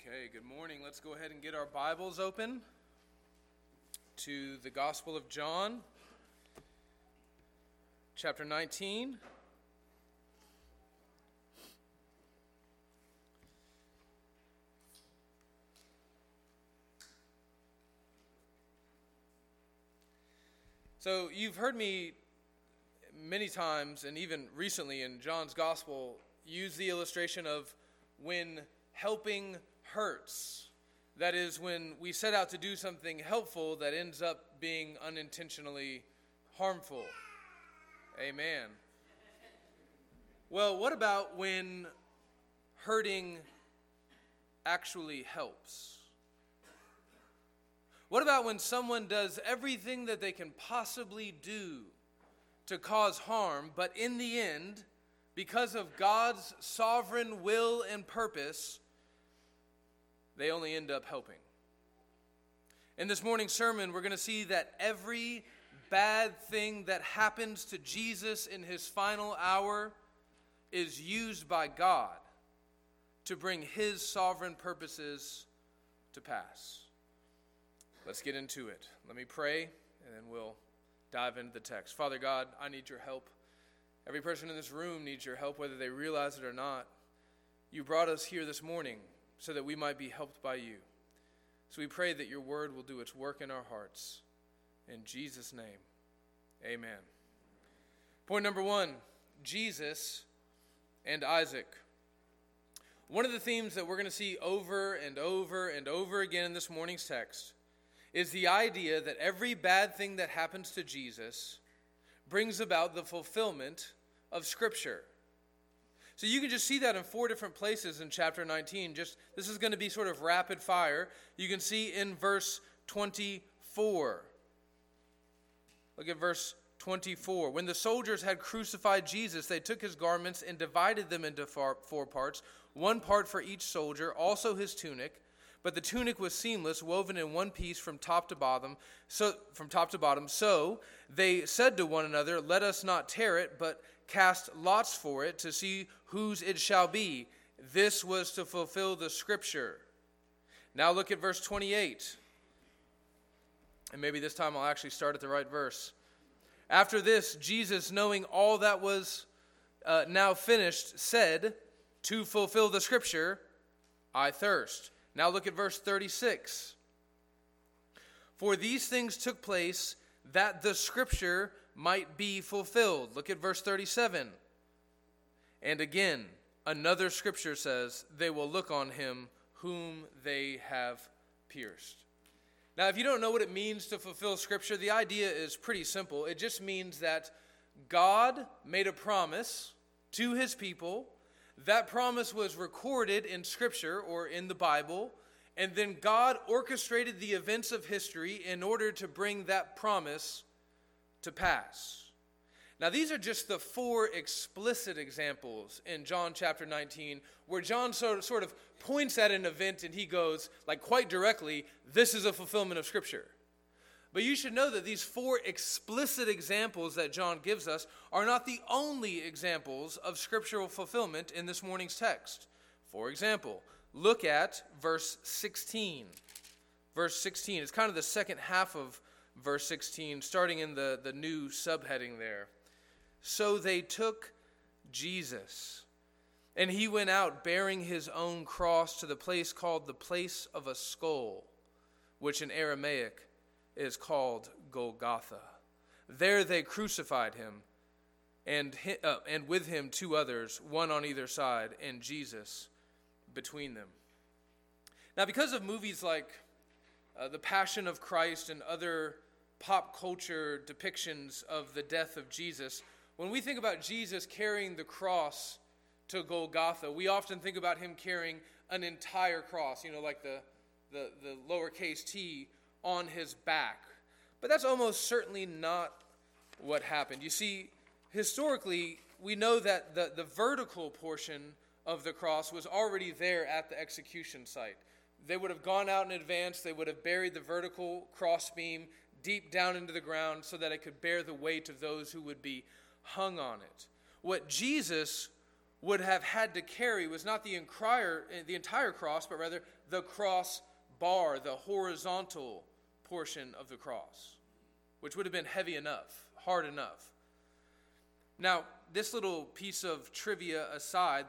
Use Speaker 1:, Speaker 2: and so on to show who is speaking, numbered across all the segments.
Speaker 1: Okay, good morning. Let's go ahead and get our Bibles open to the Gospel of John, chapter 19. So, you've heard me many times, and even recently in John's Gospel, use the illustration of when helping hurts. That is, when we set out to do something helpful that ends up being unintentionally harmful. Amen. Well, what about when hurting actually helps? What about when someone does everything that they can possibly do to cause harm, but in the end, because of God's sovereign will and purpose, they only end up helping. In this morning's sermon, we're going to see that every bad thing that happens to Jesus in his final hour is used by God to bring his sovereign purposes to pass. Let's get into it. Let me pray, and then we'll dive into the text. Father God, I need your help. Every person in this room needs your help, whether they realize it or not. You brought us here this morning so that we might be helped by you. So we pray that your word will do its work in our hearts. In Jesus' name, amen. Point number one Jesus and Isaac. One of the themes that we're going to see over and over and over again in this morning's text is the idea that every bad thing that happens to Jesus brings about the fulfillment of Scripture. So you can just see that in four different places in chapter 19. Just this is going to be sort of rapid fire. You can see in verse 24. Look at verse 24. When the soldiers had crucified Jesus, they took his garments and divided them into four parts, one part for each soldier, also his tunic. But the tunic was seamless, woven in one piece from top to bottom. So from top to bottom. So they said to one another, "Let us not tear it, but cast lots for it to see whose it shall be. This was to fulfill the scripture. Now look at verse 28. And maybe this time I'll actually start at the right verse. After this, Jesus, knowing all that was uh, now finished, said, To fulfill the scripture, I thirst. Now look at verse 36. For these things took place that the scripture might be fulfilled. Look at verse 37. And again, another scripture says, They will look on him whom they have pierced. Now, if you don't know what it means to fulfill scripture, the idea is pretty simple. It just means that God made a promise to his people. That promise was recorded in scripture or in the Bible. And then God orchestrated the events of history in order to bring that promise to pass. Now, these are just the four explicit examples in John chapter 19 where John sort of, points at an event and he goes, like quite directly, this is a fulfillment of Scripture. But you should know that these four explicit examples that John gives us are not the only examples of scriptural fulfillment in this morning's text. For example, look at verse 16. Verse 16 is kind of the second half of verse 16, starting in the, the new subheading there. So they took Jesus, and he went out bearing his own cross to the place called the place of a skull, which in Aramaic is called Golgotha. There they crucified him, and, uh, and with him two others, one on either side, and Jesus between them. Now, because of movies like uh, The Passion of Christ and other pop culture depictions of the death of Jesus, when we think about Jesus carrying the cross to Golgotha, we often think about him carrying an entire cross, you know, like the, the, the lowercase t on his back. But that's almost certainly not what happened. You see, historically, we know that the, the vertical portion of the cross was already there at the execution site. They would have gone out in advance, they would have buried the vertical crossbeam deep down into the ground so that it could bear the weight of those who would be hung on it. What Jesus would have had to carry was not the entire, the entire cross, but rather the cross bar, the horizontal portion of the cross, which would have been heavy enough, hard enough. Now, this little piece of trivia aside,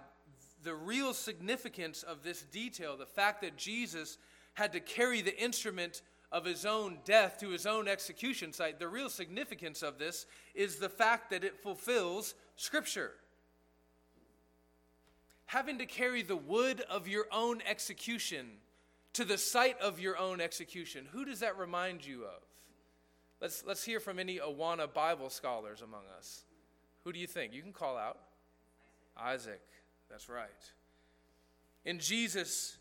Speaker 1: the real significance of this detail, the fact that Jesus had to carry the instrument of his own death to his own execution site, the real significance of this is the fact that it fulfills Scripture having to carry the wood of your own execution to the site of your own execution. Who does that remind you of? Let's, let's hear from any Awana Bible scholars among us. Who do you think? You can call out. Isaac. That's right. In Jesus,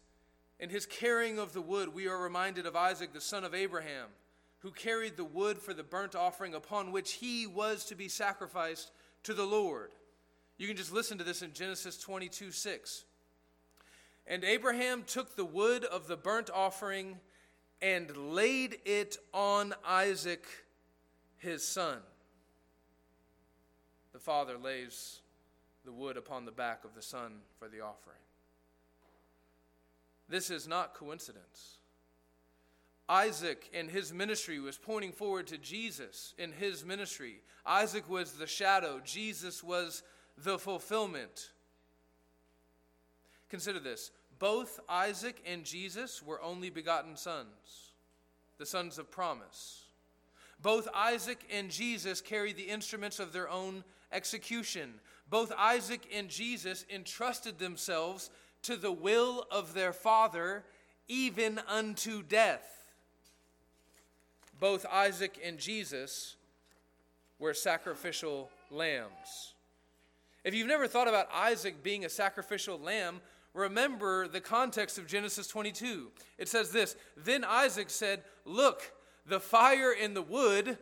Speaker 1: in his carrying of the wood, we are reminded of Isaac, the son of Abraham, who carried the wood for the burnt offering upon which he was to be sacrificed to the Lord. You can just listen to this in Genesis 22 6. And Abraham took the wood of the burnt offering and laid it on Isaac, his son. The father lays the wood upon the back of the son for the offering. This is not coincidence. Isaac in his ministry was pointing forward to Jesus in his ministry. Isaac was the shadow, Jesus was the fulfillment. Consider this both Isaac and Jesus were only begotten sons, the sons of promise. Both Isaac and Jesus carried the instruments of their own execution. Both Isaac and Jesus entrusted themselves to the will of their Father, even unto death. Both Isaac and Jesus were sacrificial lambs. If you've never thought about Isaac being a sacrificial lamb, remember the context of Genesis 22. It says this Then Isaac said, Look, the fire and the wood,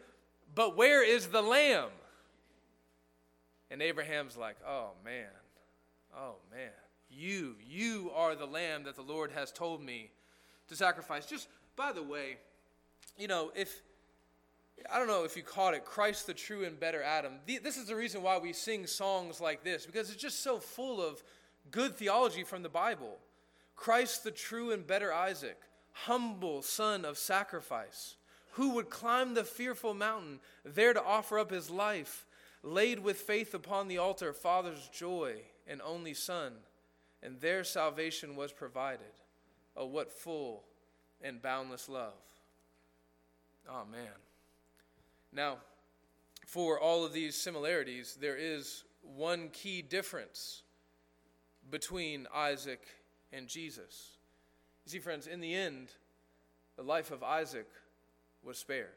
Speaker 1: but where is the lamb? And Abraham's like, Oh man, oh man, you, you are the lamb that the Lord has told me to sacrifice. Just by the way, you know, if I don't know if you caught it, Christ the true and better Adam. This is the reason why we sing songs like this, because it's just so full of good theology from the Bible. Christ the true and better Isaac, humble son of sacrifice, who would climb the fearful mountain, there to offer up his life, laid with faith upon the altar, Father's joy and only Son, and there salvation was provided. Oh, what full and boundless love. Oh, man. Now, for all of these similarities, there is one key difference between Isaac and Jesus. You see, friends, in the end, the life of Isaac was spared.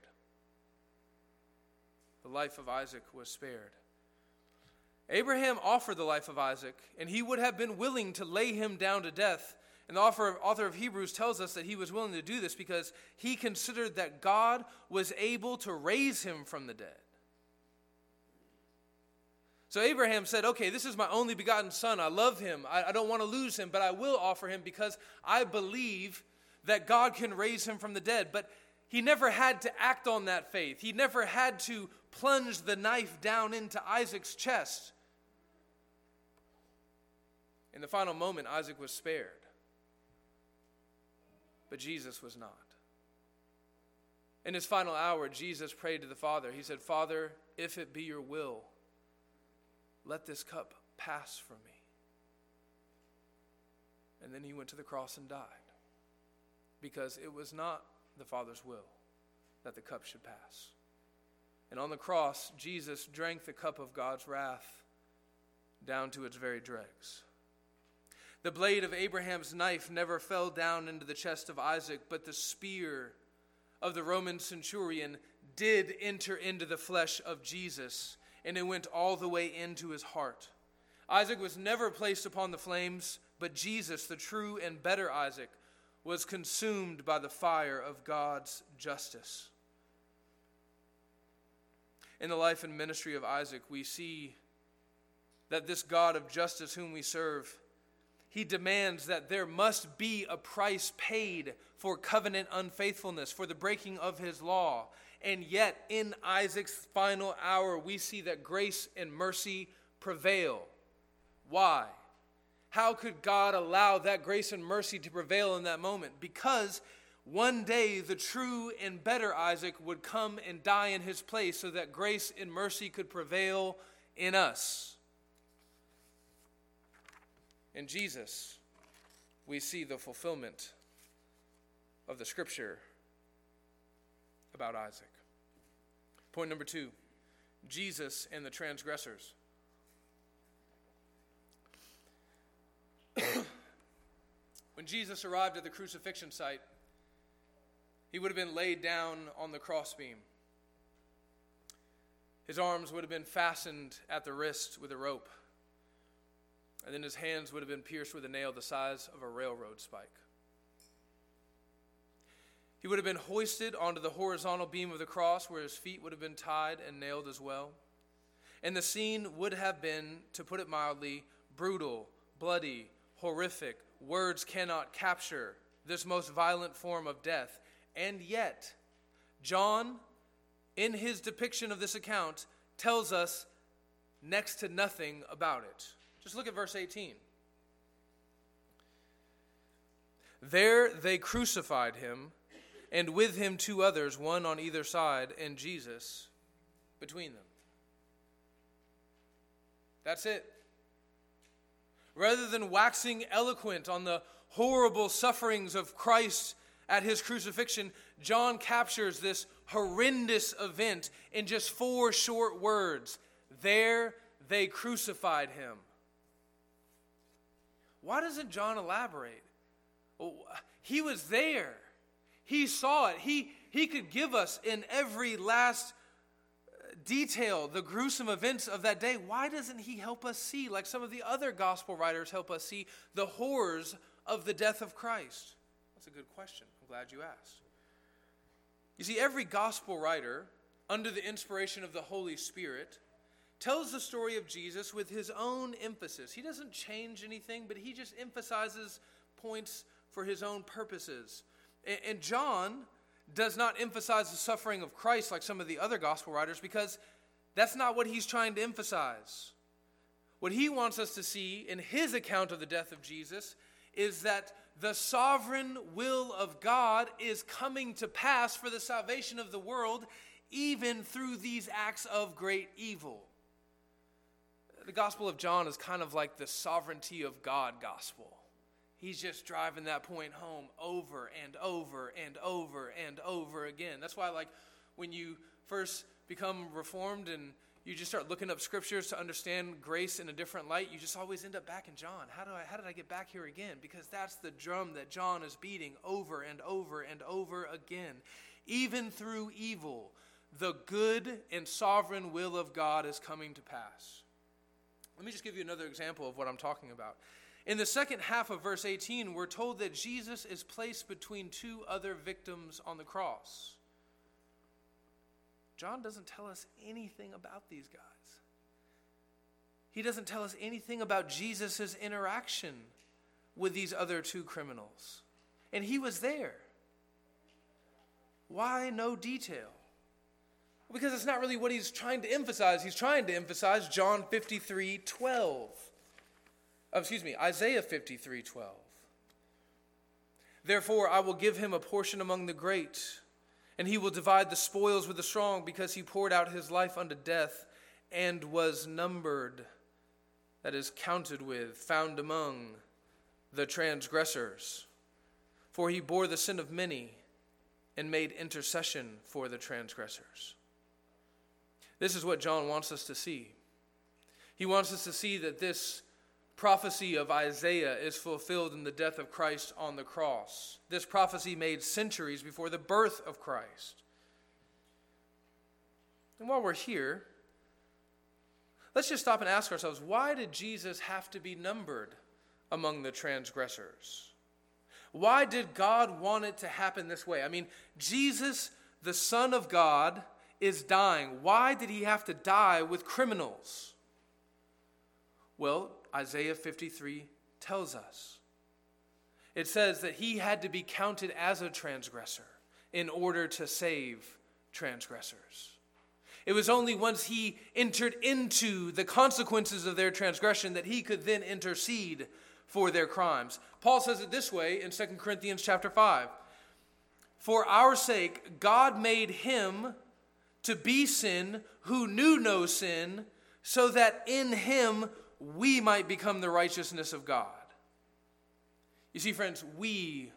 Speaker 1: The life of Isaac was spared. Abraham offered the life of Isaac, and he would have been willing to lay him down to death and the author, of Hebrews tells us that he was willing to do this because he considered that God was able to raise him from the dead. So Abraham said, Okay, this is my only begotten son. I love him. I, I don't want to lose him, but I will offer him because I believe that God can raise him from the dead. But he never had to act on that faith, he never had to plunge the knife down into Isaac's chest. In the final moment, Isaac was spared. But Jesus was not. In his final hour, Jesus prayed to the Father. He said, Father, if it be your will, let this cup pass from me. And then he went to the cross and died because it was not the Father's will that the cup should pass. And on the cross, Jesus drank the cup of God's wrath down to its very dregs. The blade of Abraham's knife never fell down into the chest of Isaac, but the spear of the Roman centurion did enter into the flesh of Jesus, and it went all the way into his heart. Isaac was never placed upon the flames, but Jesus, the true and better Isaac, was consumed by the fire of God's justice. In the life and ministry of Isaac, we see that this God of justice, whom we serve, he demands that there must be a price paid for covenant unfaithfulness, for the breaking of his law. And yet, in Isaac's final hour, we see that grace and mercy prevail. Why? How could God allow that grace and mercy to prevail in that moment? Because one day the true and better Isaac would come and die in his place so that grace and mercy could prevail in us. In Jesus, we see the fulfillment of the scripture about Isaac. Point number two Jesus and the transgressors. when Jesus arrived at the crucifixion site, he would have been laid down on the crossbeam. His arms would have been fastened at the wrist with a rope, and then his hands would have been pierced with a nail the size of a railroad spike. He would have been hoisted onto the horizontal beam of the cross where his feet would have been tied and nailed as well. And the scene would have been, to put it mildly, brutal, bloody, horrific. Words cannot capture this most violent form of death. And yet, John, in his depiction of this account, tells us next to nothing about it. Just look at verse 18. There they crucified him, and with him two others, one on either side, and Jesus between them. That's it. Rather than waxing eloquent on the horrible sufferings of Christ at his crucifixion, John captures this horrendous event in just four short words There they crucified him. Why doesn't John elaborate? Well, he was there. He saw it. He, he could give us in every last uh, detail the gruesome events of that day. Why doesn't he help us see, like some of the other gospel writers help us see, the horrors of the death of Christ? That's a good question. I'm glad you asked. You see, every gospel writer, under the inspiration of the Holy Spirit, tells the story of Jesus with his own emphasis. He doesn't change anything, but he just emphasizes points for his own purposes. And John does not emphasize the suffering of Christ like some of the other gospel writers because that's not what he's trying to emphasize. What he wants us to see in his account of the death of Jesus is that the sovereign will of God is coming to pass for the salvation of the world, even through these acts of great evil. The Gospel of John is kind of like the sovereignty of God gospel. He's just driving that point home over and over and over and over again. That's why, like, when you first become reformed and you just start looking up scriptures to understand grace in a different light, you just always end up back in John. How, do I, how did I get back here again? Because that's the drum that John is beating over and over and over again. Even through evil, the good and sovereign will of God is coming to pass. Let me just give you another example of what I'm talking about. In the second half of verse 18, we're told that Jesus is placed between two other victims on the cross. John doesn't tell us anything about these guys. He doesn't tell us anything about Jesus' interaction with these other two criminals. And he was there. Why no detail? Because it's not really what he's trying to emphasize. He's trying to emphasize John 53 12 oh, excuse me, Isaiah 53 12. Therefore, I will give him a portion among the great, and he will divide the spoils with the strong, because he poured out his life unto death and was numbered, that is, counted with, found among the transgressors. For he bore the sin of many and made intercession for the transgressors. This is what John wants us to see. He wants us to see that this prophecy of Isaiah is fulfilled in the death of Christ on the cross. This prophecy made centuries before the birth of Christ. And while we're here, let's just stop and ask ourselves why did Jesus have to be numbered among the transgressors? Why did God want it to happen this way? I mean, Jesus, the Son of God, is dying. Why did he have to die with criminals? Well, Isaiah 53 tells us. It says that he had to be counted as a transgressor in order to save transgressors. It was only once he entered into the consequences of their transgression that he could then intercede for their crimes. Paul says it this way in 2 Corinthians chapter 5. For our sake God made him to be sin who knew no sin, so that in him we might become the righteousness of God. You see, friends, we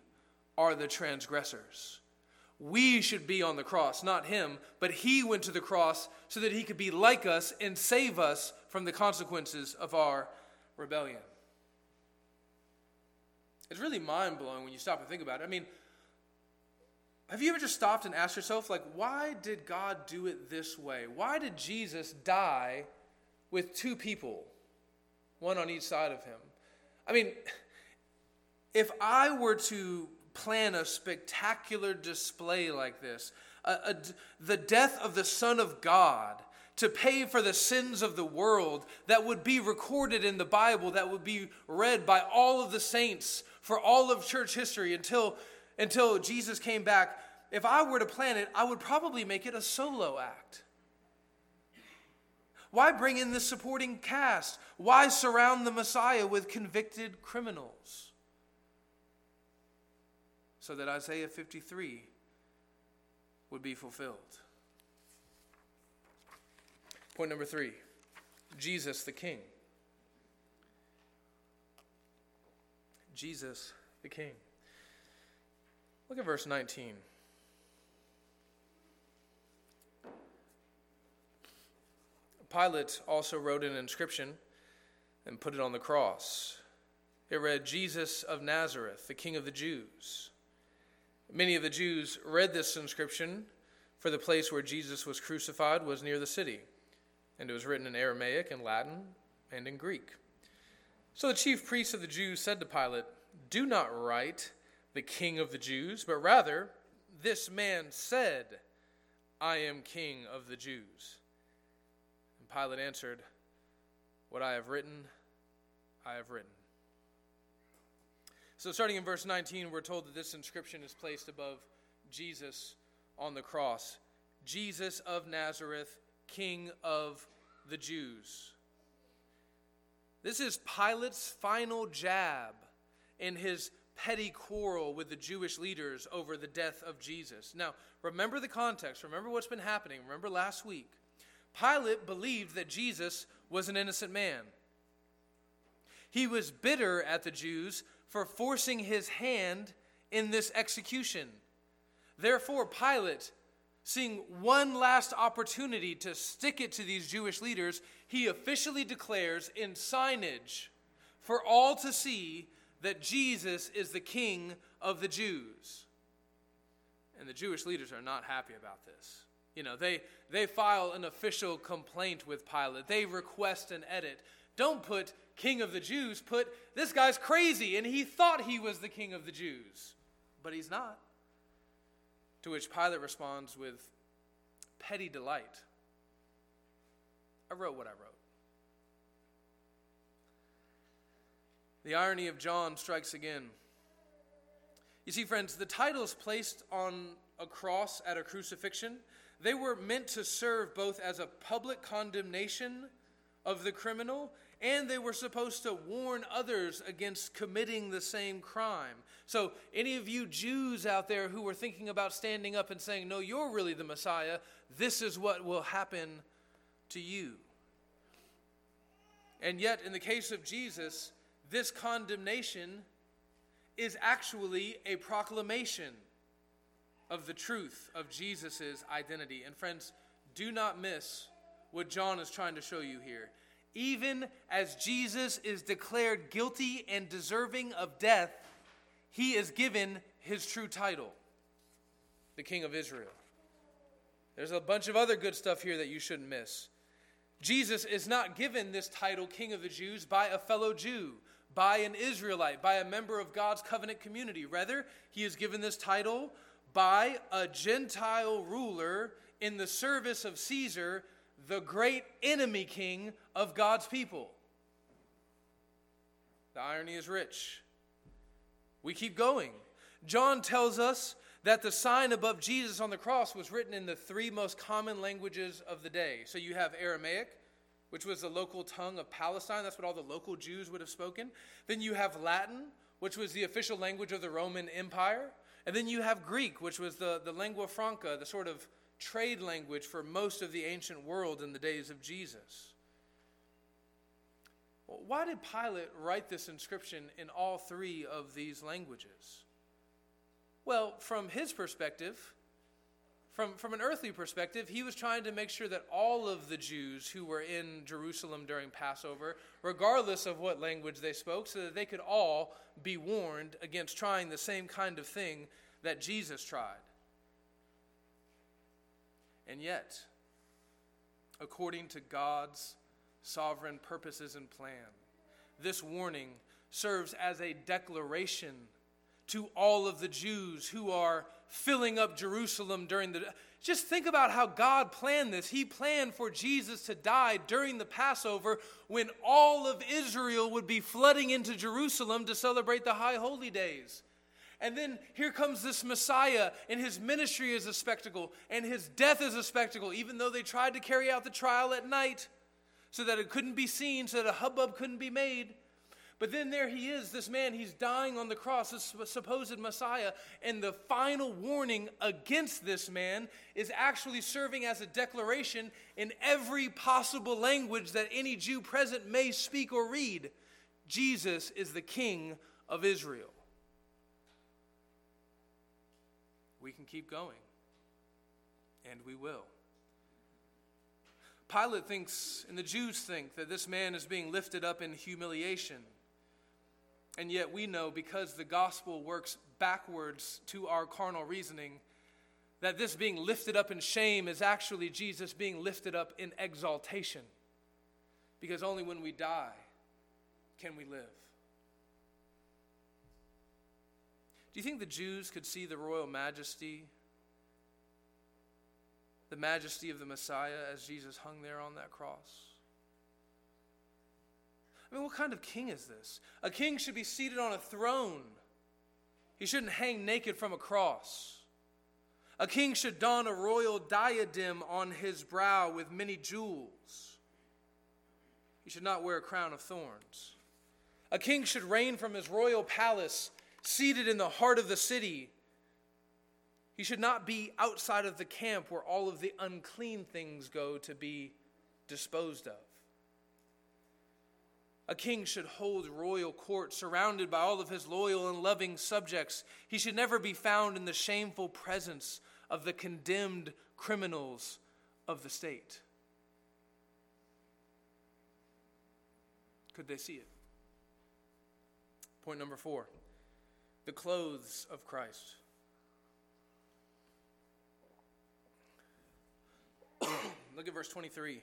Speaker 1: are the transgressors. We should be on the cross, not him, but he went to the cross so that he could be like us and save us from the consequences of our rebellion. It's really mind blowing when you stop and think about it. I mean, have you ever just stopped and asked yourself, like, why did God do it this way? Why did Jesus die with two people, one on each side of him? I mean, if I were to plan a spectacular display like this, a, a, the death of the Son of God to pay for the sins of the world that would be recorded in the Bible, that would be read by all of the saints for all of church history until, until Jesus came back. If I were to plan it, I would probably make it a solo act. Why bring in the supporting cast? Why surround the Messiah with convicted criminals? so that Isaiah 53 would be fulfilled. Point number three Jesus the King. Jesus the King. Look at verse 19. Pilate also wrote an inscription and put it on the cross. It read, Jesus of Nazareth, the King of the Jews. Many of the Jews read this inscription, for the place where Jesus was crucified was near the city, and it was written in Aramaic and Latin and in Greek. So the chief priests of the Jews said to Pilate, Do not write the king of the Jews, but rather, this man said, I am king of the Jews. And Pilate answered, What I have written, I have written. So, starting in verse 19, we're told that this inscription is placed above Jesus on the cross Jesus of Nazareth, King of the Jews. This is Pilate's final jab in his petty quarrel with the Jewish leaders over the death of Jesus. Now, remember the context. Remember what's been happening. Remember last week. Pilate believed that Jesus was an innocent man. He was bitter at the Jews for forcing his hand in this execution. Therefore, Pilate, seeing one last opportunity to stick it to these Jewish leaders, he officially declares in signage for all to see that Jesus is the king of the Jews. And the Jewish leaders are not happy about this. You know, they, they file an official complaint with Pilate. They request an edit. Don't put king of the Jews, put this guy's crazy and he thought he was the king of the Jews, but he's not. To which Pilate responds with petty delight. I wrote what I wrote. The irony of John strikes again. You see, friends, the titles placed on a cross at a crucifixion, they were meant to serve both as a public condemnation of the criminal and they were supposed to warn others against committing the same crime. So, any of you Jews out there who were thinking about standing up and saying, No, you're really the Messiah, this is what will happen to you. And yet, in the case of Jesus, this condemnation is actually a proclamation of the truth of Jesus' identity. And, friends, do not miss what John is trying to show you here even as Jesus is declared guilty and deserving of death, he is given his true title, the King of Israel. There's a bunch of other good stuff here that you shouldn't miss. Jesus is not given this title, King of the Jews, by a fellow Jew, by an Israelite, by a member of God's covenant community. Rather, he is given this title by a Gentile ruler in the service of Caesar the great enemy king of God's people. The irony is rich. We keep going. John tells us that the sign above Jesus on the cross was written in the three most common languages of the day. So you have Aramaic, which was the local tongue of Palestine. That's what all the local Jews would have spoken. Then you have Latin, which was the official language of the Roman Empire. And then you have Greek, which was the, the lingua franca, the sort of trade language for most of the ancient world in the days of Jesus. Why did Pilate write this inscription in all three of these languages? Well, from his perspective, from, from an earthly perspective, he was trying to make sure that all of the Jews who were in Jerusalem during Passover, regardless of what language they spoke, so that they could all be warned against trying the same kind of thing that Jesus tried. And yet, according to God's sovereign purposes and plan, this warning serves as a declaration to all of the Jews who are filling up Jerusalem during the. Just think about how God planned this. He planned for Jesus to die during the Passover when all of Israel would be flooding into Jerusalem to celebrate the high holy days. And then here comes this Messiah, and his ministry is a spectacle, and his death is a spectacle, even though they tried to carry out the trial at night so that it couldn't be seen, so that a hubbub couldn't be made. But then there he is, this man, he's dying on the cross, this supposed Messiah. And the final warning against this man is actually serving as a declaration in every possible language that any Jew present may speak or read Jesus is the King of Israel. We can keep going, and we will. Pilate thinks, and the Jews think, that this man is being lifted up in humiliation and yet we know because the gospel works backwards to our carnal reasoning that this being lifted up in shame is actually Jesus being lifted up in exaltation. Because only when we die can we live. Do you think the Jews could see the royal majesty, the majesty of the Messiah as Jesus hung there on that cross? I mean, what kind of king is this? A king should be seated on a throne. He shouldn't hang naked from a cross. A king should don a royal diadem on his brow with many jewels. He should not wear a crown of thorns. A king should reign from his royal palace, seated in the heart of the city. He should not be outside of the camp where all of the unclean things go to be disposed of. A king should hold royal court surrounded by all of his loyal and loving subjects. He should never be found in the shameful presence of the condemned criminals of the state. Could they see it? Point number four the clothes of Christ. Look at verse 23.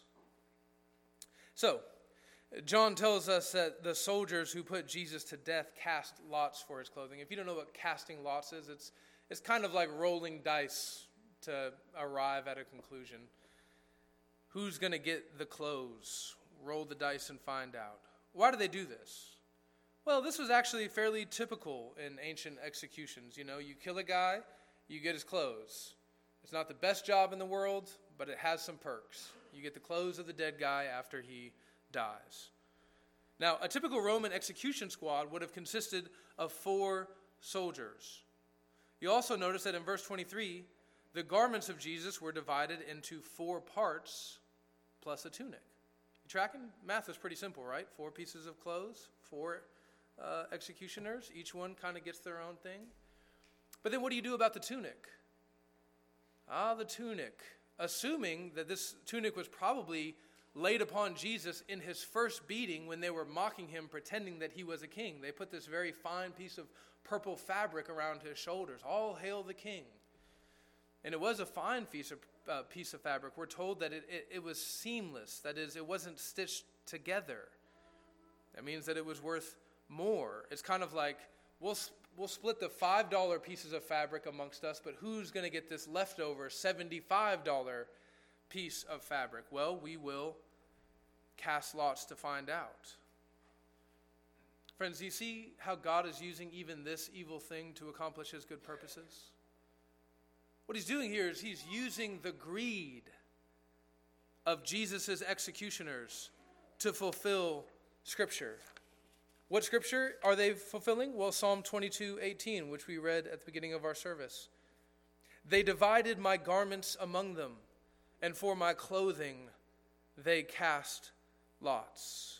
Speaker 1: So, John tells us that the soldiers who put Jesus to death cast lots for his clothing. If you don't know what casting lots is, it's, it's kind of like rolling dice to arrive at a conclusion. Who's going to get the clothes? Roll the dice and find out. Why do they do this? Well, this was actually fairly typical in ancient executions. You know, you kill a guy, you get his clothes. It's not the best job in the world, but it has some perks. You get the clothes of the dead guy after he dies. Now, a typical Roman execution squad would have consisted of four soldiers. You also notice that in verse 23, the garments of Jesus were divided into four parts plus a tunic. You tracking? Math is pretty simple, right? Four pieces of clothes, four uh, executioners. Each one kind of gets their own thing. But then what do you do about the tunic? Ah, the tunic assuming that this tunic was probably laid upon Jesus in his first beating when they were mocking him, pretending that he was a king. They put this very fine piece of purple fabric around his shoulders. All hail the king. And it was a fine piece of, uh, piece of fabric. We're told that it, it, it was seamless, that is, it wasn't stitched together. That means that it was worth more. It's kind of like we'll, we'll split the $5 pieces of fabric amongst us, but who's going to get this leftover $75 piece of fabric? Well, we will cast lots to find out. Friends, do you see how God is using even this evil thing to accomplish his good purposes? What he's doing here is he's using the greed of Jesus' executioners to fulfill Scripture. What Scripture are they fulfilling? Well, Psalm 22 18, which we read at the beginning of our service. They divided my garments among them and for my clothing they cast lots.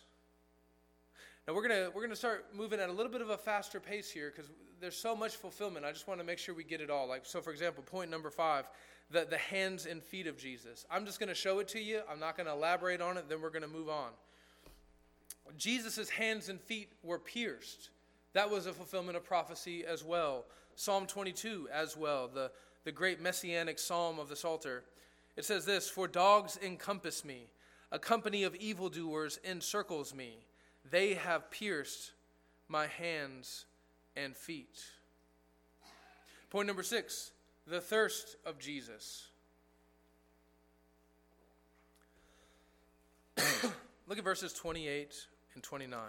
Speaker 1: Now we're gonna we're gonna start moving at a little bit of a faster pace here because there's so much fulfillment. I just want to make sure we get it all. Like so, for example, point number five, the the hands and feet of Jesus. I'm just gonna show it to you. I'm not gonna elaborate on it. Then we're gonna move on. Jesus' hands and feet were pierced. That was a fulfillment of prophecy as well. Psalm 22 as well, the, the great messianic psalm of the Psalter. It says this For dogs encompass me, a company of evildoers encircles me. They have pierced my hands and feet. Point number six the thirst of Jesus. Look at verses 28 and 29.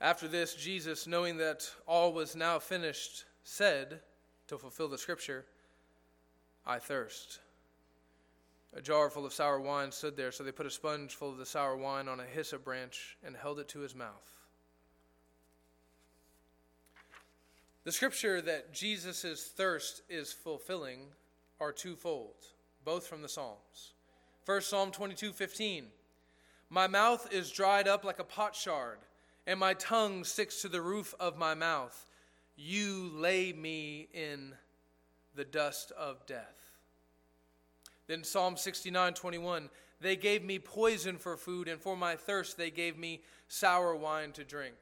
Speaker 1: After this, Jesus, knowing that all was now finished, said, to fulfill the scripture, I thirst. A jar full of sour wine stood there, so they put a sponge full of the sour wine on a hyssop branch and held it to his mouth. The scripture that Jesus' thirst is fulfilling are twofold, both from the Psalms. First, Psalm 22 15. My mouth is dried up like a potsherd, and my tongue sticks to the roof of my mouth. You lay me in the dust of death. Then Psalm 69 21. They gave me poison for food, and for my thirst they gave me sour wine to drink.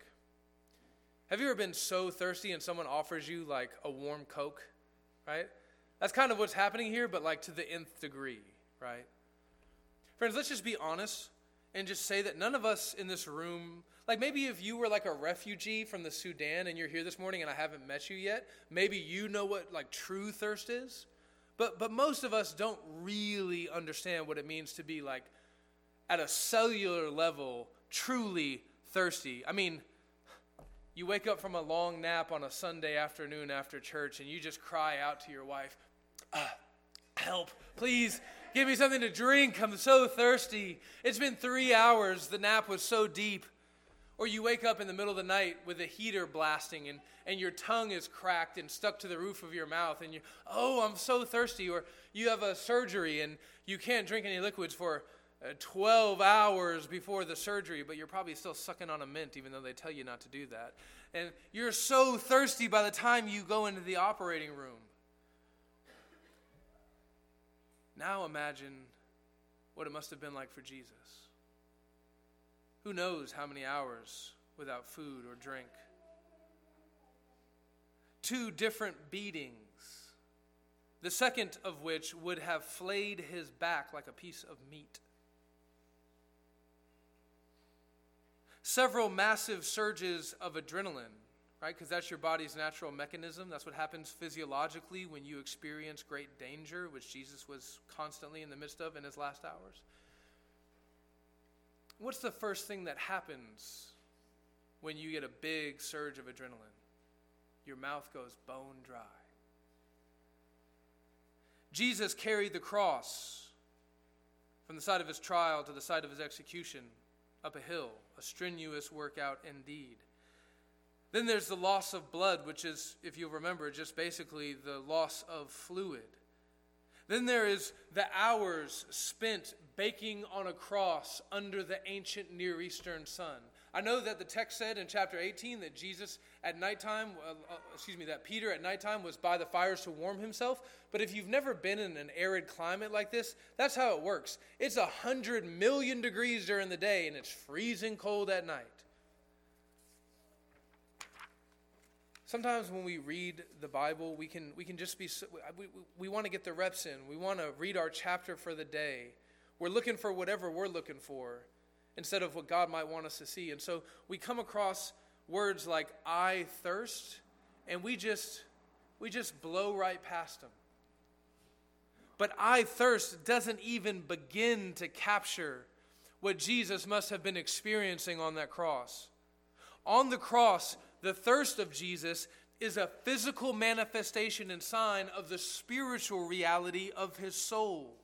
Speaker 1: Have you ever been so thirsty and someone offers you like a warm Coke, right? That's kind of what's happening here, but like to the nth degree, right? Friends, let's just be honest and just say that none of us in this room like maybe if you were like a refugee from the Sudan and you're here this morning and I haven't met you yet, maybe you know what like true thirst is. But but most of us don't really understand what it means to be like at a cellular level truly thirsty. I mean, you wake up from a long nap on a Sunday afternoon after church and you just cry out to your wife, ah, "Help, please." Give me something to drink. I'm so thirsty. It's been three hours. The nap was so deep. Or you wake up in the middle of the night with a heater blasting and, and your tongue is cracked and stuck to the roof of your mouth and you, oh, I'm so thirsty. Or you have a surgery and you can't drink any liquids for uh, 12 hours before the surgery, but you're probably still sucking on a mint even though they tell you not to do that. And you're so thirsty by the time you go into the operating room. Now imagine what it must have been like for Jesus. Who knows how many hours without food or drink? Two different beatings, the second of which would have flayed his back like a piece of meat. Several massive surges of adrenaline, right? Because that's your body's natural mechanism. That's what happens physiologically when you experience great danger, which Jesus was constantly in the midst of in his last hours. What's the first thing that happens when you get a big surge of adrenaline? Your mouth goes bone dry. Jesus carried the cross from the side of his trial to the side of his execution up a hill, a strenuous workout indeed. Then there's the loss of blood, which is, if you remember, just basically the loss of fluid. Then there is the hours spent baking on a cross under the ancient Near Eastern sun. I know that the text said in chapter 18 that Jesus at nighttime, uh, uh, excuse me, that Peter at nighttime was by the fires to warm himself. But if you've never been in an arid climate like this, that's how it works. It's a hundred million degrees during the day and it's freezing cold at night. Sometimes when we read the Bible, we can, we can just be, we, we, we want to get the reps in. We want to read our chapter for the day. We're looking for whatever we're looking for instead of what God might want us to see. And so we come across words like I thirst and we just we just blow right past them. But I thirst doesn't even begin to capture what Jesus must have been experiencing on that cross. On the cross, the thirst of Jesus is a physical manifestation and sign of the spiritual reality of his soul.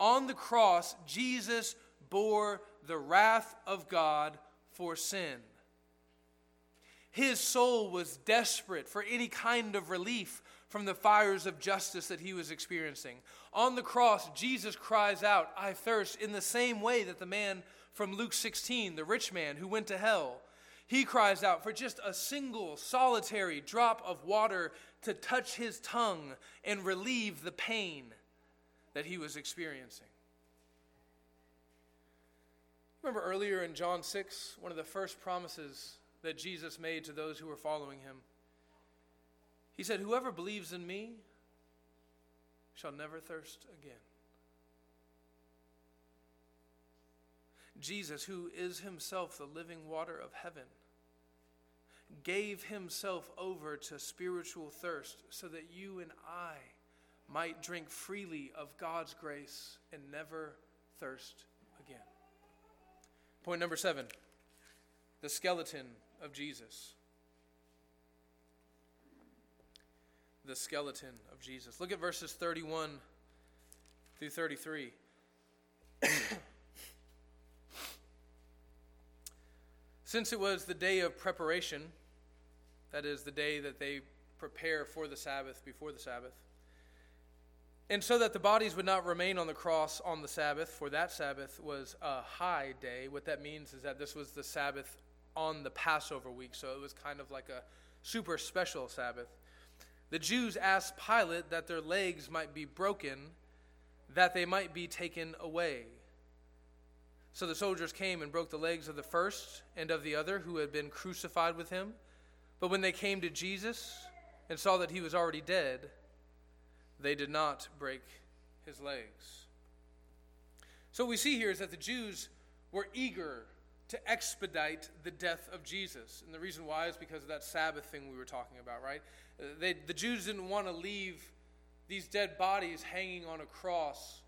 Speaker 1: On the cross, Jesus bore the wrath of God for sin. His soul was desperate for any kind of relief from the fires of justice that he was experiencing. On the cross, Jesus cries out, I thirst, in the same way that the man from Luke 16, the rich man who went to hell, he cries out for just a single solitary drop of water to touch his tongue and relieve the pain that he was experiencing. Remember earlier in John 6, one of the first promises that Jesus made to those who were following him? He said, Whoever believes in me shall never thirst again. Jesus, who is himself the living water of heaven, gave himself over to spiritual thirst so that you and I might drink freely of God's grace and never thirst again. Point number seven the skeleton of Jesus. The skeleton of Jesus. Look at verses 31 through 33. Since it was the day of preparation, that is, the day that they prepare for the Sabbath, before the Sabbath, and so that the bodies would not remain on the cross on the Sabbath, for that Sabbath was a high day. What that means is that this was the Sabbath on the Passover week, so it was kind of like a super special Sabbath. The Jews asked Pilate that their legs might be broken, that they might be taken away. So the soldiers came and broke the legs of the first and of the other who had been crucified with him. But when they came to Jesus and saw that he was already dead, they did not break his legs. So what we see here is that the Jews were eager to expedite the death of Jesus. And the reason why is because of that Sabbath thing we were talking about, right? Uh, they, the Jews didn't want to leave these dead bodies hanging on a cross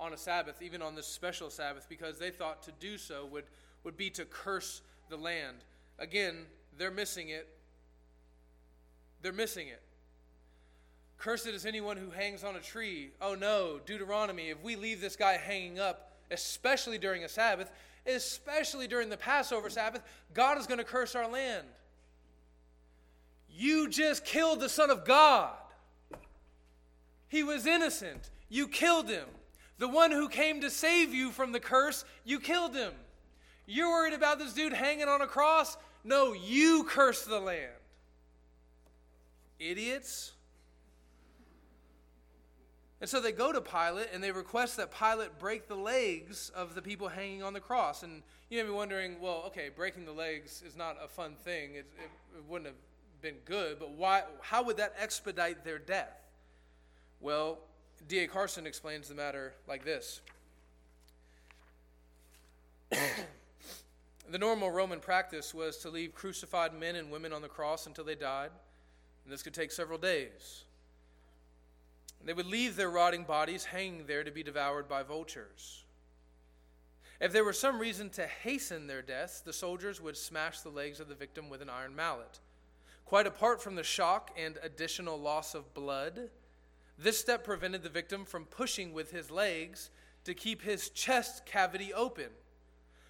Speaker 1: on a Sabbath, even on this special Sabbath, because they thought to do so would, would be to curse the land. Again, they're missing it. They're missing it. Cursed is anyone who hangs on a tree. Oh no, Deuteronomy, if we leave this guy hanging up, especially during a Sabbath, especially during the Passover Sabbath, God is going to curse our land. You just killed the Son of God. He was innocent. You killed him. The one who came to save you from the curse, you killed him. You're worried about this dude hanging on a cross? No, you cursed the land. Idiots. And so they go to Pilate and they request that Pilate break the legs of the people hanging on the cross. And you may be wondering, well, okay, breaking the legs is not a fun thing. It, it, it wouldn't have been good, but why, how would that expedite their death? Well, D.A. Carson explains the matter like this The normal Roman practice was to leave crucified men and women on the cross until they died, and this could take several days. They would leave their rotting bodies hanging there to be devoured by vultures. If there were some reason to hasten their deaths, the soldiers would smash the legs of the victim with an iron mallet. Quite apart from the shock and additional loss of blood, this step prevented the victim from pushing with his legs to keep his chest cavity open.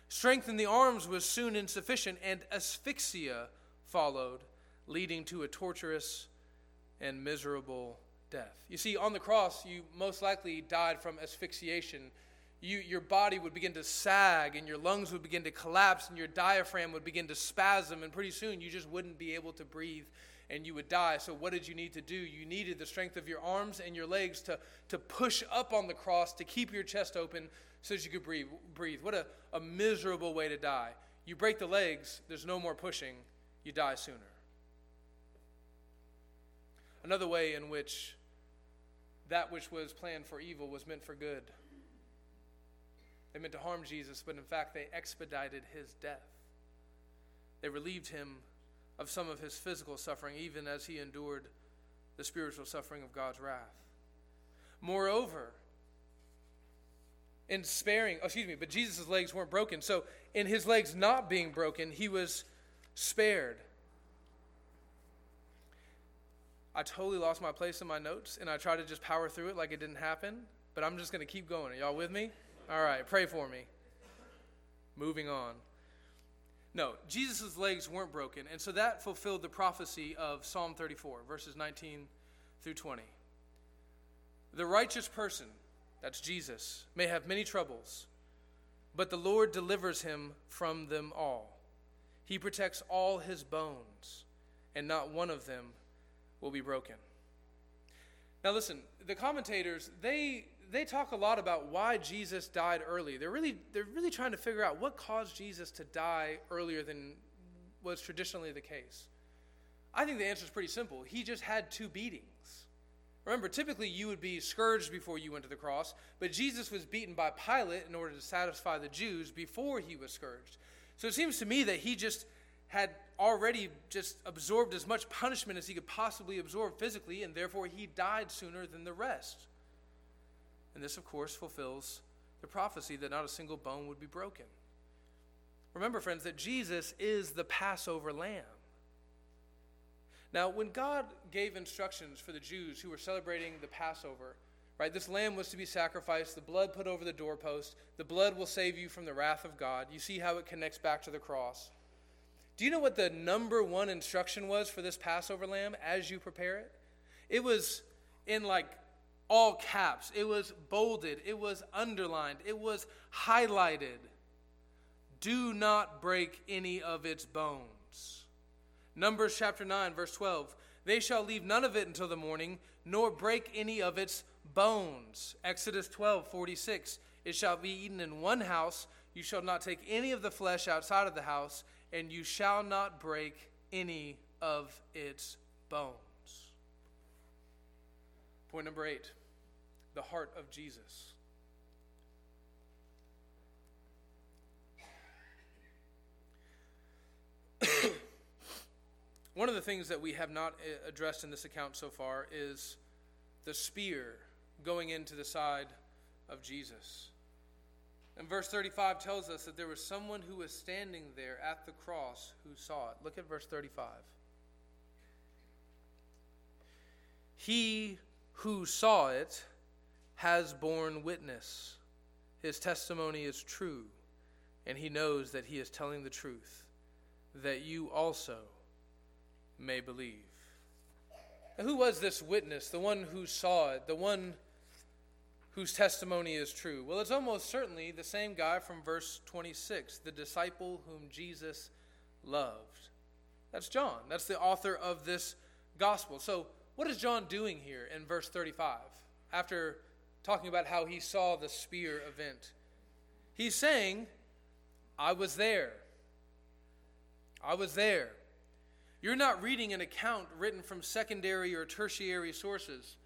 Speaker 1: Strength in the arms was soon insufficient, and asphyxia followed, leading to a torturous and miserable death. You see, on the cross, you most likely died from asphyxiation. you, your body would begin to sag and your lungs would begin to collapse and your diaphragm would begin to spasm, and pretty soon you just wouldn't be able to breathe and you would die. So, what did you need to do? You needed the strength of your arms and your legs to, to push up on the cross to keep your chest open so that you could breathe. breathe. What a, a miserable way to die. You break the legs, there's no more pushing, you die sooner. Another way in which that which was planned for evil was meant for good. They meant to harm Jesus, but in fact, they expedited his death. They relieved him of some of his physical suffering, even as he endured the spiritual suffering of God's wrath. Moreover, in sparing, oh, excuse me, but Jesus' legs weren't broken. So, in his legs not being broken, he was spared. I totally lost my place in my notes, and I tried to just power through it like it didn't happen, but I'm just going to keep going. Are y'all with me? All right, pray for me. Moving on. No, Jesus' legs weren't broken, and so that fulfilled the prophecy of Psalm 34, verses 19 through 20. The righteous person, that's Jesus, may have many troubles, but the Lord delivers him from them all. He protects all his bones, and not one of them will be broken. Now, listen, the commentators, they they talk a lot about why Jesus died early. They're really, they're really trying to figure out what caused Jesus to die earlier than was traditionally the case. I think the answer is pretty simple. He just had two beatings. Remember, typically you would be scourged before you went to the cross, but Jesus was beaten by Pilate in order to satisfy the Jews before he was scourged. So it seems to me that he just had already just absorbed as much punishment as he could possibly absorb physically, and therefore he died sooner than the rest. And this, of course, fulfills the prophecy that not a single bone would be broken. Remember, friends, that Jesus is the Passover lamb. Now, when God gave instructions for the Jews who were celebrating the Passover, right, this lamb was to be sacrificed, the blood put over the doorpost, the blood will save you from the wrath of God. You see how it connects back to the cross. Do you know what the number one instruction was for this Passover lamb as you prepare it? It was in like all caps, it was bolded, it was underlined, it was highlighted. Do not break any of its bones. Numbers chapter 9, verse 12. They shall leave none of it until the morning, nor break any of its bones. Exodus 12, 46. It shall be eaten in one house. You shall not take any of the flesh outside of the house, and you shall not break any of its bones. Point number eight the heart of Jesus. One of the things that we have not uh, addressed in this account so far is the spear going into the side of Jesus. And verse 35 tells us that there was someone who was standing there at the cross who saw it. Look at verse 35. He who saw it has borne witness. His testimony is true, and he knows that he is telling the truth, that you also may believe. Now, who was this witness, the one who saw it, the one whose testimony is true? Well, it's almost certainly the same guy from verse 26, the disciple whom Jesus loved. That's John. That's the author of this gospel. So, what is John doing here in verse 35? After talking about how he saw the spear event. He's saying, I was there. I was there. You're not reading an account written from secondary or tertiary sources.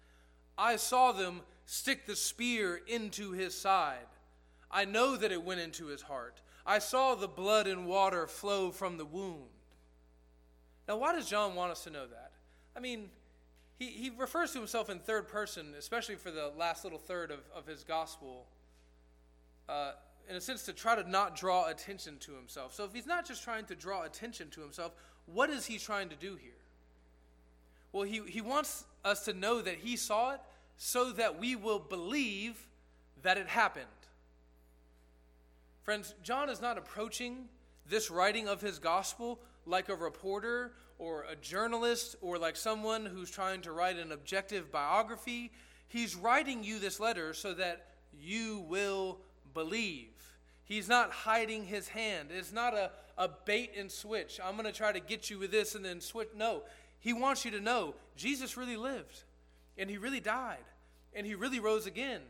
Speaker 1: I saw them stick the spear into his side. I know that it went into his heart. I saw the blood and water flow from the wound. Now, why does John want us to know that? I mean, he, he refers to himself in third person, especially for the last little third of, of his gospel, uh, in a sense to try to not draw attention to himself. So if he's not just trying to draw attention to himself, what is he trying to do here? Well, he, he wants us to know that he saw it so that we will believe that it happened. Friends, John is not approaching this writing of his gospel like a reporter or a journalist or like someone who's trying to write an objective biography. He's writing you this letter so that you will believe. He's not hiding his hand. It's not a, a bait and switch. I'm going to try to get you with this and then switch. No, he wants you to know Jesus really lived and he really died and he really rose again.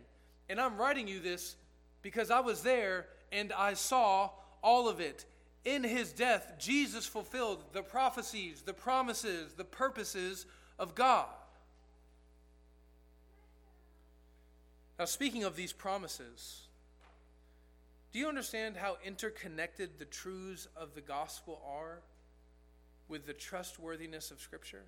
Speaker 1: And I'm writing you this because I was there and I saw all of it. In his death, Jesus fulfilled the prophecies, the promises, the purposes of God. Now, speaking of these promises, do you understand how interconnected the truths of the gospel are with the trustworthiness of Scripture?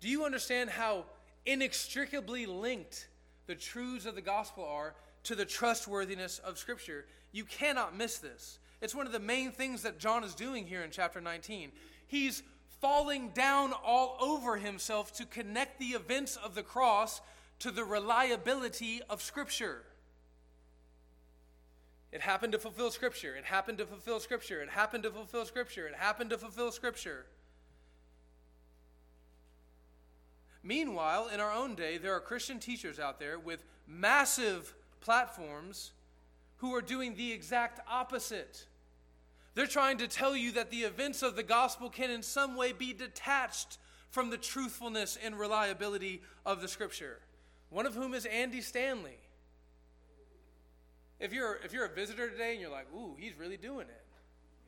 Speaker 1: Do you understand how inextricably linked the truths of the gospel are to the trustworthiness of Scripture? You cannot miss this. It's one of the main things that John is doing here in chapter 19. He's falling down all over himself to connect the events of the cross to the reliability of Scripture. It happened to fulfill Scripture. It happened to fulfill Scripture. It happened to fulfill Scripture. It happened to fulfill Scripture. Meanwhile, in our own day, there are Christian teachers out there with massive platforms who are doing the exact opposite. They're trying to tell you that the events of the gospel can, in some way, be detached from the truthfulness and reliability of the scripture. One of whom is Andy Stanley. If you're, if you're a visitor today and you're like, ooh, he's really doing it,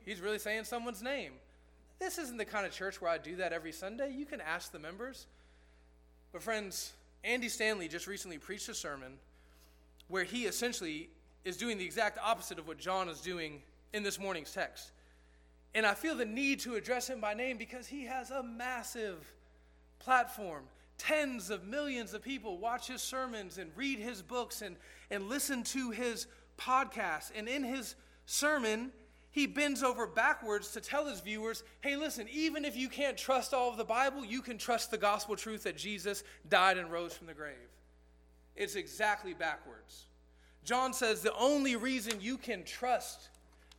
Speaker 1: he's really saying someone's name. This isn't the kind of church where I do that every Sunday. You can ask the members. But, friends, Andy Stanley just recently preached a sermon where he essentially is doing the exact opposite of what John is doing in this morning's text. And I feel the need to address him by name because he has a massive platform. Tens of millions of people watch his sermons and read his books and, and listen to his podcasts. And in his sermon, he bends over backwards to tell his viewers hey, listen, even if you can't trust all of the Bible, you can trust the gospel truth that Jesus died and rose from the grave. It's exactly backwards. John says the only reason you can trust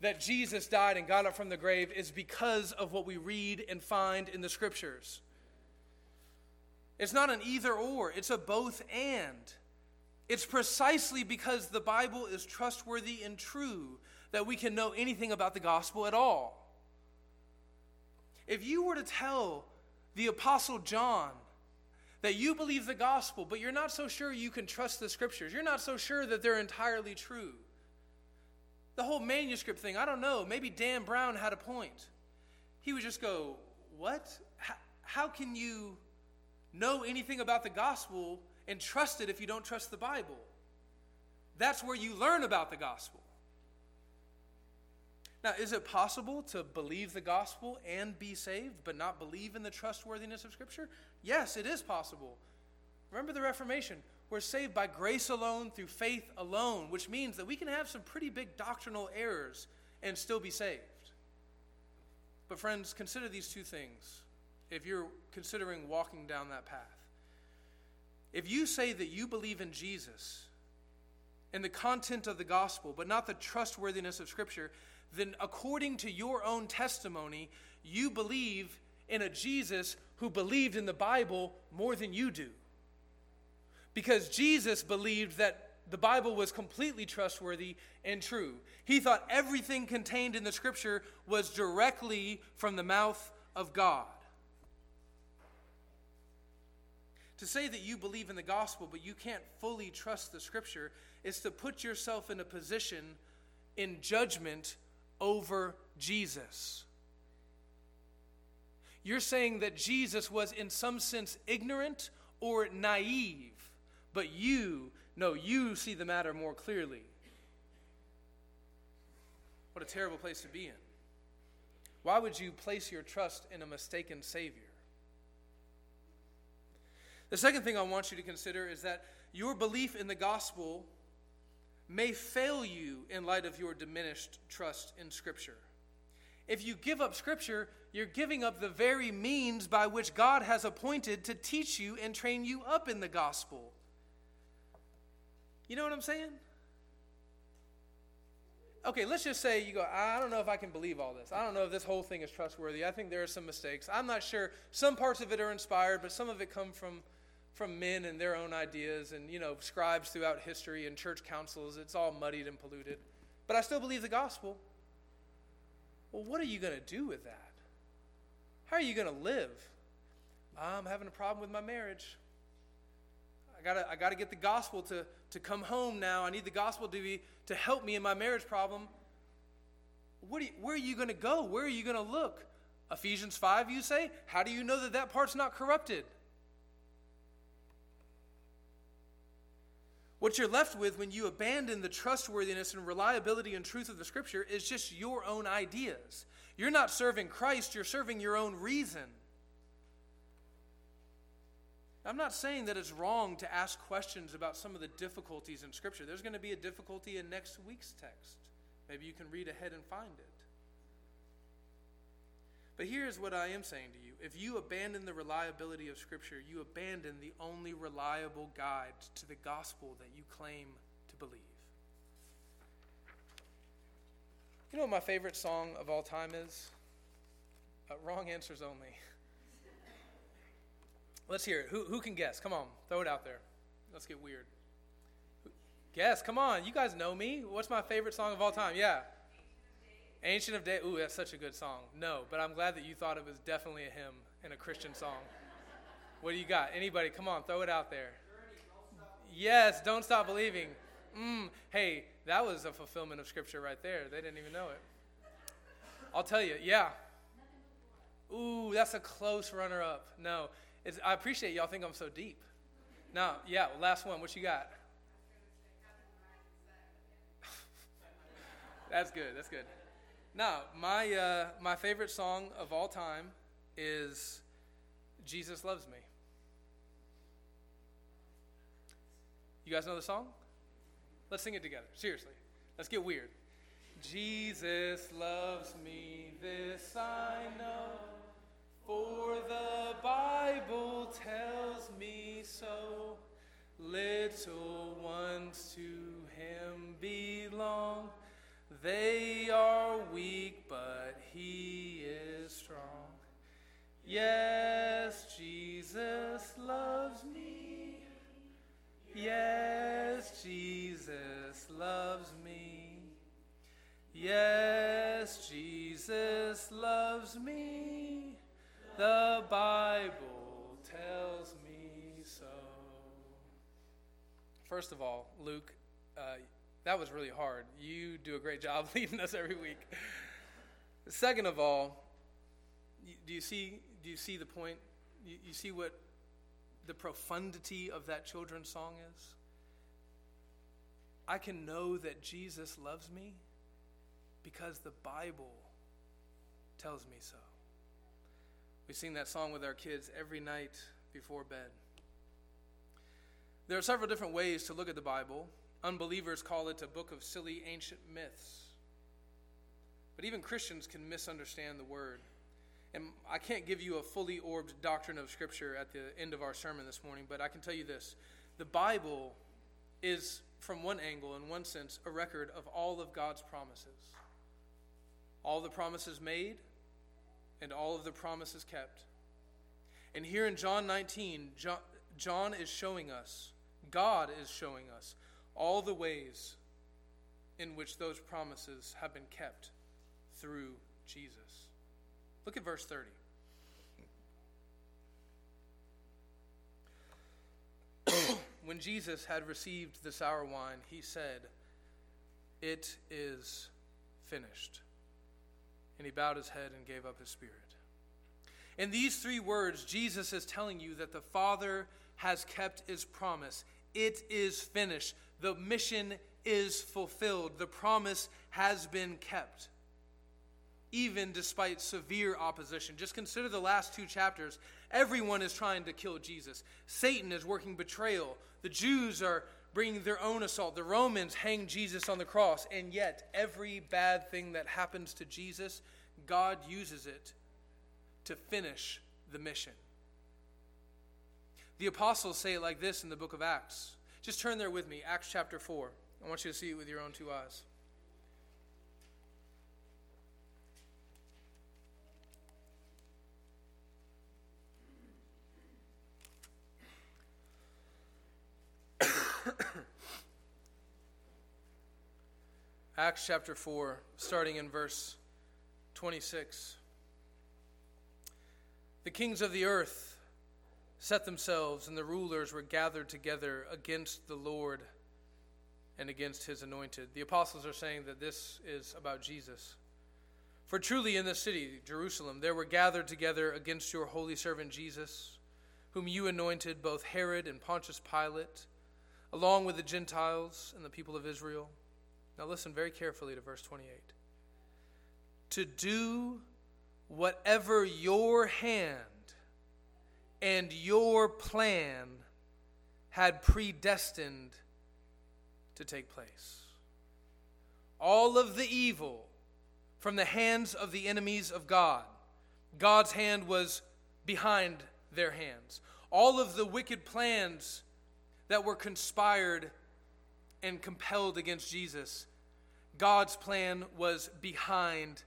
Speaker 1: that Jesus died and got up from the grave is because of what we read and find in the scriptures. It's not an either or, it's a both and. It's precisely because the Bible is trustworthy and true that we can know anything about the gospel at all. If you were to tell the Apostle John that you believe the gospel, but you're not so sure you can trust the scriptures. You're not so sure that they're entirely true. The whole manuscript thing, I don't know. Maybe Dan Brown had a point. He would just go, What? How, how can you know anything about the gospel and trust it if you don't trust the Bible? That's where you learn about the gospel. Now, is it possible to believe the gospel and be saved, but not believe in the trustworthiness of Scripture? Yes, it is possible. Remember the Reformation. We're saved by grace alone, through faith alone, which means that we can have some pretty big doctrinal errors and still be saved. But, friends, consider these two things if you're considering walking down that path. If you say that you believe in Jesus and the content of the gospel, but not the trustworthiness of Scripture, then according to your own testimony, you believe in a Jesus who believed in the Bible more than you do. Because Jesus believed that the Bible was completely trustworthy and true. He thought everything contained in the scripture was directly from the mouth of God. To say that you believe in the gospel but you can't fully trust the scripture is to put yourself in a position in judgment over Jesus. You're saying that Jesus was, in some sense, ignorant or naive, but you, no, you see the matter more clearly. What a terrible place to be in. Why would you place your trust in a mistaken Savior? The second thing I want you to consider is that your belief in the gospel may fail you in light of your diminished trust in Scripture. If you give up Scripture, you're giving up the very means by which God has appointed to teach you and train you up in the gospel. You know what I'm saying? Okay, let's just say you go, I don't know if I can believe all this. I don't know if this whole thing is trustworthy. I think there are some mistakes. I'm not sure. Some parts of it are inspired, but some of it come from from men and their own ideas and, you know, scribes throughout history and church councils. It's all muddied and polluted. But I still believe the gospel. Well, what are you going to do with that? How are you going to live? I'm having a problem with my marriage. I gotta, I gotta get the gospel to, to come home now. I need the gospel to be to help me in my marriage problem. What you, where are you going to go? Where are you going to look? Ephesians 5, you say? How do you know that that part's not corrupted? What you're left with when you abandon the trustworthiness and reliability and truth of the Scripture is just your own ideas. You're not serving Christ, you're serving your own reason. I'm not saying that it's wrong to ask questions about some of the difficulties in Scripture. There's going to be a difficulty in next week's text. Maybe you can read ahead and find it. But here's what I am saying to you if you abandon the reliability of Scripture, you abandon the only reliable guide to the gospel that you claim to believe. You know what my favorite song of all time is? Uh, wrong answers only. Let's hear it. Who, who can guess? Come on, throw it out there. Let's get weird. Guess, come on. You guys know me. What's my favorite song of all time? Yeah. Ancient of Days. Ooh, that's such a good song. No, but I'm glad that you thought it was definitely a hymn and a Christian song. What do you got? Anybody? Come on, throw it out there. Yes, don't stop believing. Mm, hey, that was a fulfillment of Scripture right there. They didn't even know it. I'll tell you, yeah. Ooh, that's a close runner up. No, it's, I appreciate y'all think I'm so deep. Now, yeah, last one. What you got? that's good. That's good. Now, my, uh, my favorite song of all time is Jesus Loves Me. You guys know the song? Let's sing it together. Seriously. Let's get weird. Jesus loves me, this I know, for the Bible tells me so. Little ones to him belong. They are weak, but he is strong. Yes, Jesus loves me. Yes, Jesus loves me. Yes, Jesus loves me. The Bible tells me so. First of all, Luke, uh, that was really hard. You do a great job leading us every week. Second of all, do you see, do you see the point? You, you see what the profundity of that children's song is? I can know that Jesus loves me because the Bible tells me so. We sing that song with our kids every night before bed. There are several different ways to look at the Bible. Unbelievers call it a book of silly ancient myths. But even Christians can misunderstand the word. And I can't give you a fully orbed doctrine of Scripture at the end of our sermon this morning, but I can tell you this. The Bible is, from one angle, in one sense, a record of all of God's promises. All the promises made and all of the promises kept. And here in John 19, John, John is showing us, God is showing us, all the ways in which those promises have been kept through Jesus. Look at verse 30. when Jesus had received the sour wine, he said, It is finished. And he bowed his head and gave up his spirit. In these three words, Jesus is telling you that the Father has kept his promise. It is finished. The mission is fulfilled. The promise has been kept, even despite severe opposition. Just consider the last two chapters. Everyone is trying to kill Jesus. Satan is working betrayal. The Jews are bringing their own assault. The Romans hang Jesus on the cross. And yet, every bad thing that happens to Jesus, God uses it to finish the mission. The apostles say it like this in the book of Acts. Just turn there with me, Acts chapter 4. I want you to see it with your own two eyes. Acts chapter 4, starting in verse 26. The kings of the earth set themselves, and the rulers were gathered together against the Lord and against his anointed. The apostles are saying that this is about Jesus. For truly in the city, Jerusalem, there were gathered together against your holy servant Jesus, whom you anointed, both Herod and Pontius Pilate, along with the Gentiles and the people of Israel. Now listen very carefully to verse 28. To do whatever your hand and your plan had predestined to take place. All of the evil from the hands of the enemies of God, God's hand was behind their hands. All of the wicked plans that were conspired and compelled against Jesus, God's plan was behind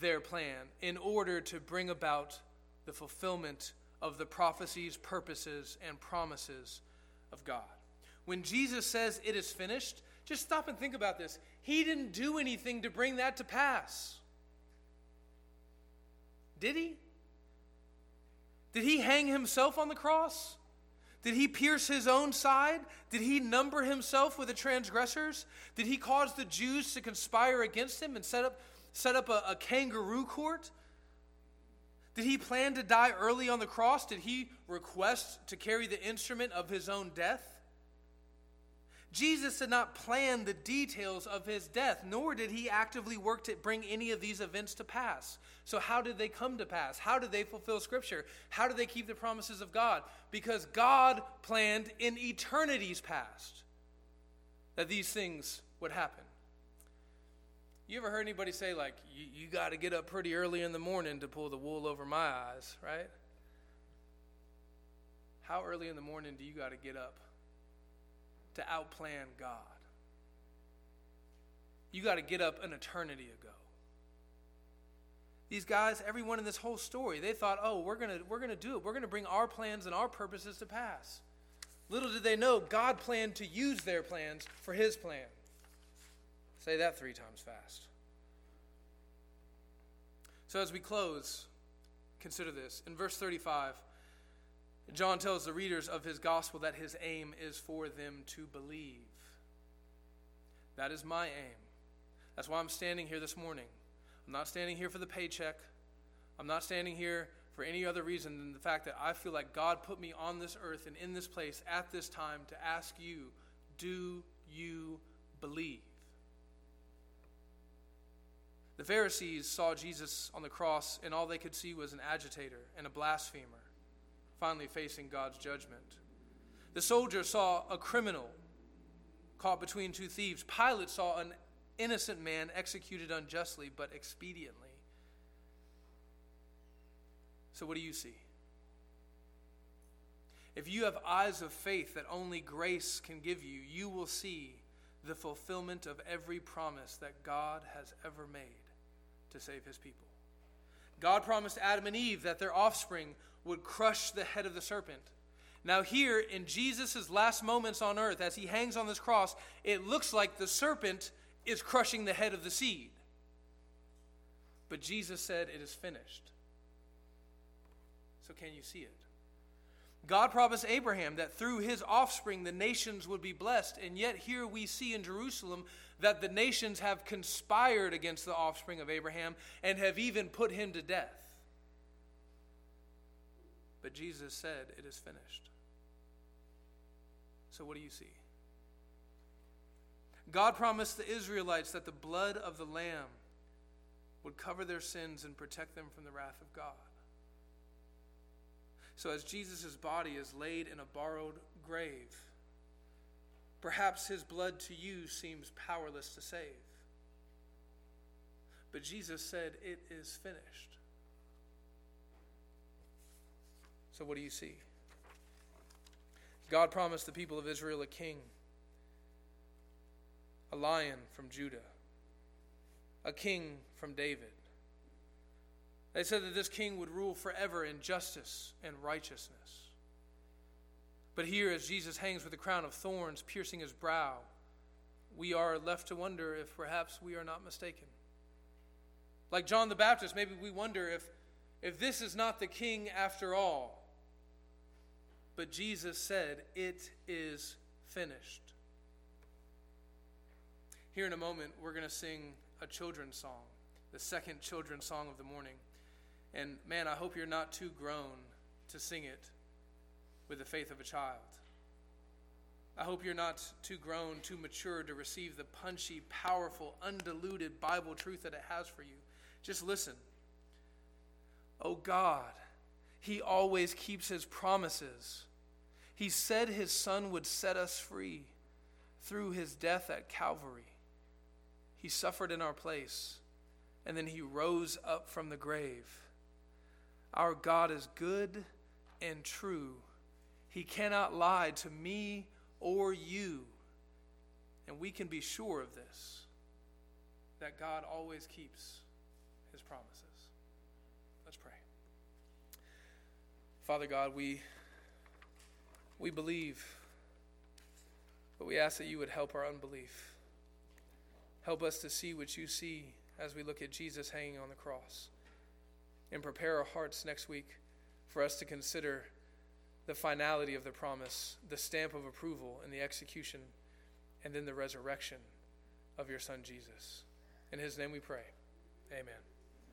Speaker 1: their plan in order to bring about the fulfillment of the prophecies, purposes, and promises of God. When Jesus says it is finished, just stop and think about this. He didn't do anything to bring that to pass. Did he? Did he hang himself on the cross? Did he pierce his own side? Did he number himself with the transgressors? Did he cause the Jews to conspire against him and set up, set up a, a kangaroo court? Did he plan to die early on the cross? Did he request to carry the instrument of his own death? Jesus did not plan the details of his death, nor did he actively work to bring any of these events to pass. So, how did they come to pass? How did they fulfill Scripture? How did they keep the promises of God? Because God planned in eternity's past that these things would happen. You ever heard anybody say, like, you, you got to get up pretty early in the morning to pull the wool over my eyes, right? How early in the morning do you got to get up? to outplan God. You got to get up an eternity ago. These guys, everyone in this whole story, they thought, oh, we're going to we're to do it. We're going to bring our plans and our purposes to pass. Little did they know, God planned to use their plans for his plan. Say that three times fast. So as we close, consider this. In verse 35, John tells the readers of his gospel that his aim is for them to believe. That is my aim. That's why I'm standing here this morning. I'm not standing here for the paycheck. I'm not standing here for any other reason than the fact that I feel like God put me on this earth and in this place at this time to ask you, do you believe? The Pharisees saw Jesus on the cross, and all they could see was an agitator and a blasphemer finally facing God's judgment. The soldier saw a criminal caught between two thieves. Pilate saw an innocent man executed unjustly but expediently. So, what do you see? If you have eyes of faith that only grace can give you, you will see the fulfillment of every promise that God has ever made to save his people. God promised Adam and Eve that their offspring would crush the head of the serpent. Now, here in Jesus' last moments on earth, as he hangs on this cross, it looks like the serpent is crushing the head of the seed. But Jesus said, It is finished. So, can you see it? God promised Abraham that through his offspring the nations would be blessed, and yet here we see in Jerusalem that the nations have conspired against the offspring of Abraham and have even put him to death. But Jesus said, It is finished. So, what do you see? God promised the Israelites that the blood of the Lamb would cover their sins and protect them from the wrath of God. So, as Jesus' body is laid in a borrowed grave, perhaps his blood to you seems powerless to save. But Jesus said, It is finished. So, what do you see? God promised the people of Israel a king, a lion from Judah, a king from David. They said that this king would rule forever in justice and righteousness. But here, as Jesus hangs with a crown of thorns piercing his brow, we are left to wonder if perhaps we are not mistaken. Like John the Baptist, maybe we wonder if, if this is not the king after all. But Jesus said, It is finished. Here in a moment, we're going to sing a children's song, the second children's song of the morning. And man, I hope you're not too grown to sing it with the faith of a child. I hope you're not too grown, too mature to receive the punchy, powerful, undiluted Bible truth that it has for you. Just listen. Oh God, He always keeps His promises. He said His Son would set us free through His death at Calvary. He suffered in our place, and then He rose up from the grave. Our God is good and true. He cannot lie to me or you. And we can be sure of this that God always keeps his promises. Let's pray. Father God, we we believe, but we ask that you would help our unbelief. Help us to see what you see as we look at Jesus hanging on the cross. And prepare our hearts next week for us to consider the finality of the promise, the stamp of approval, and the execution, and then the resurrection of your Son Jesus. In his name we pray. Amen.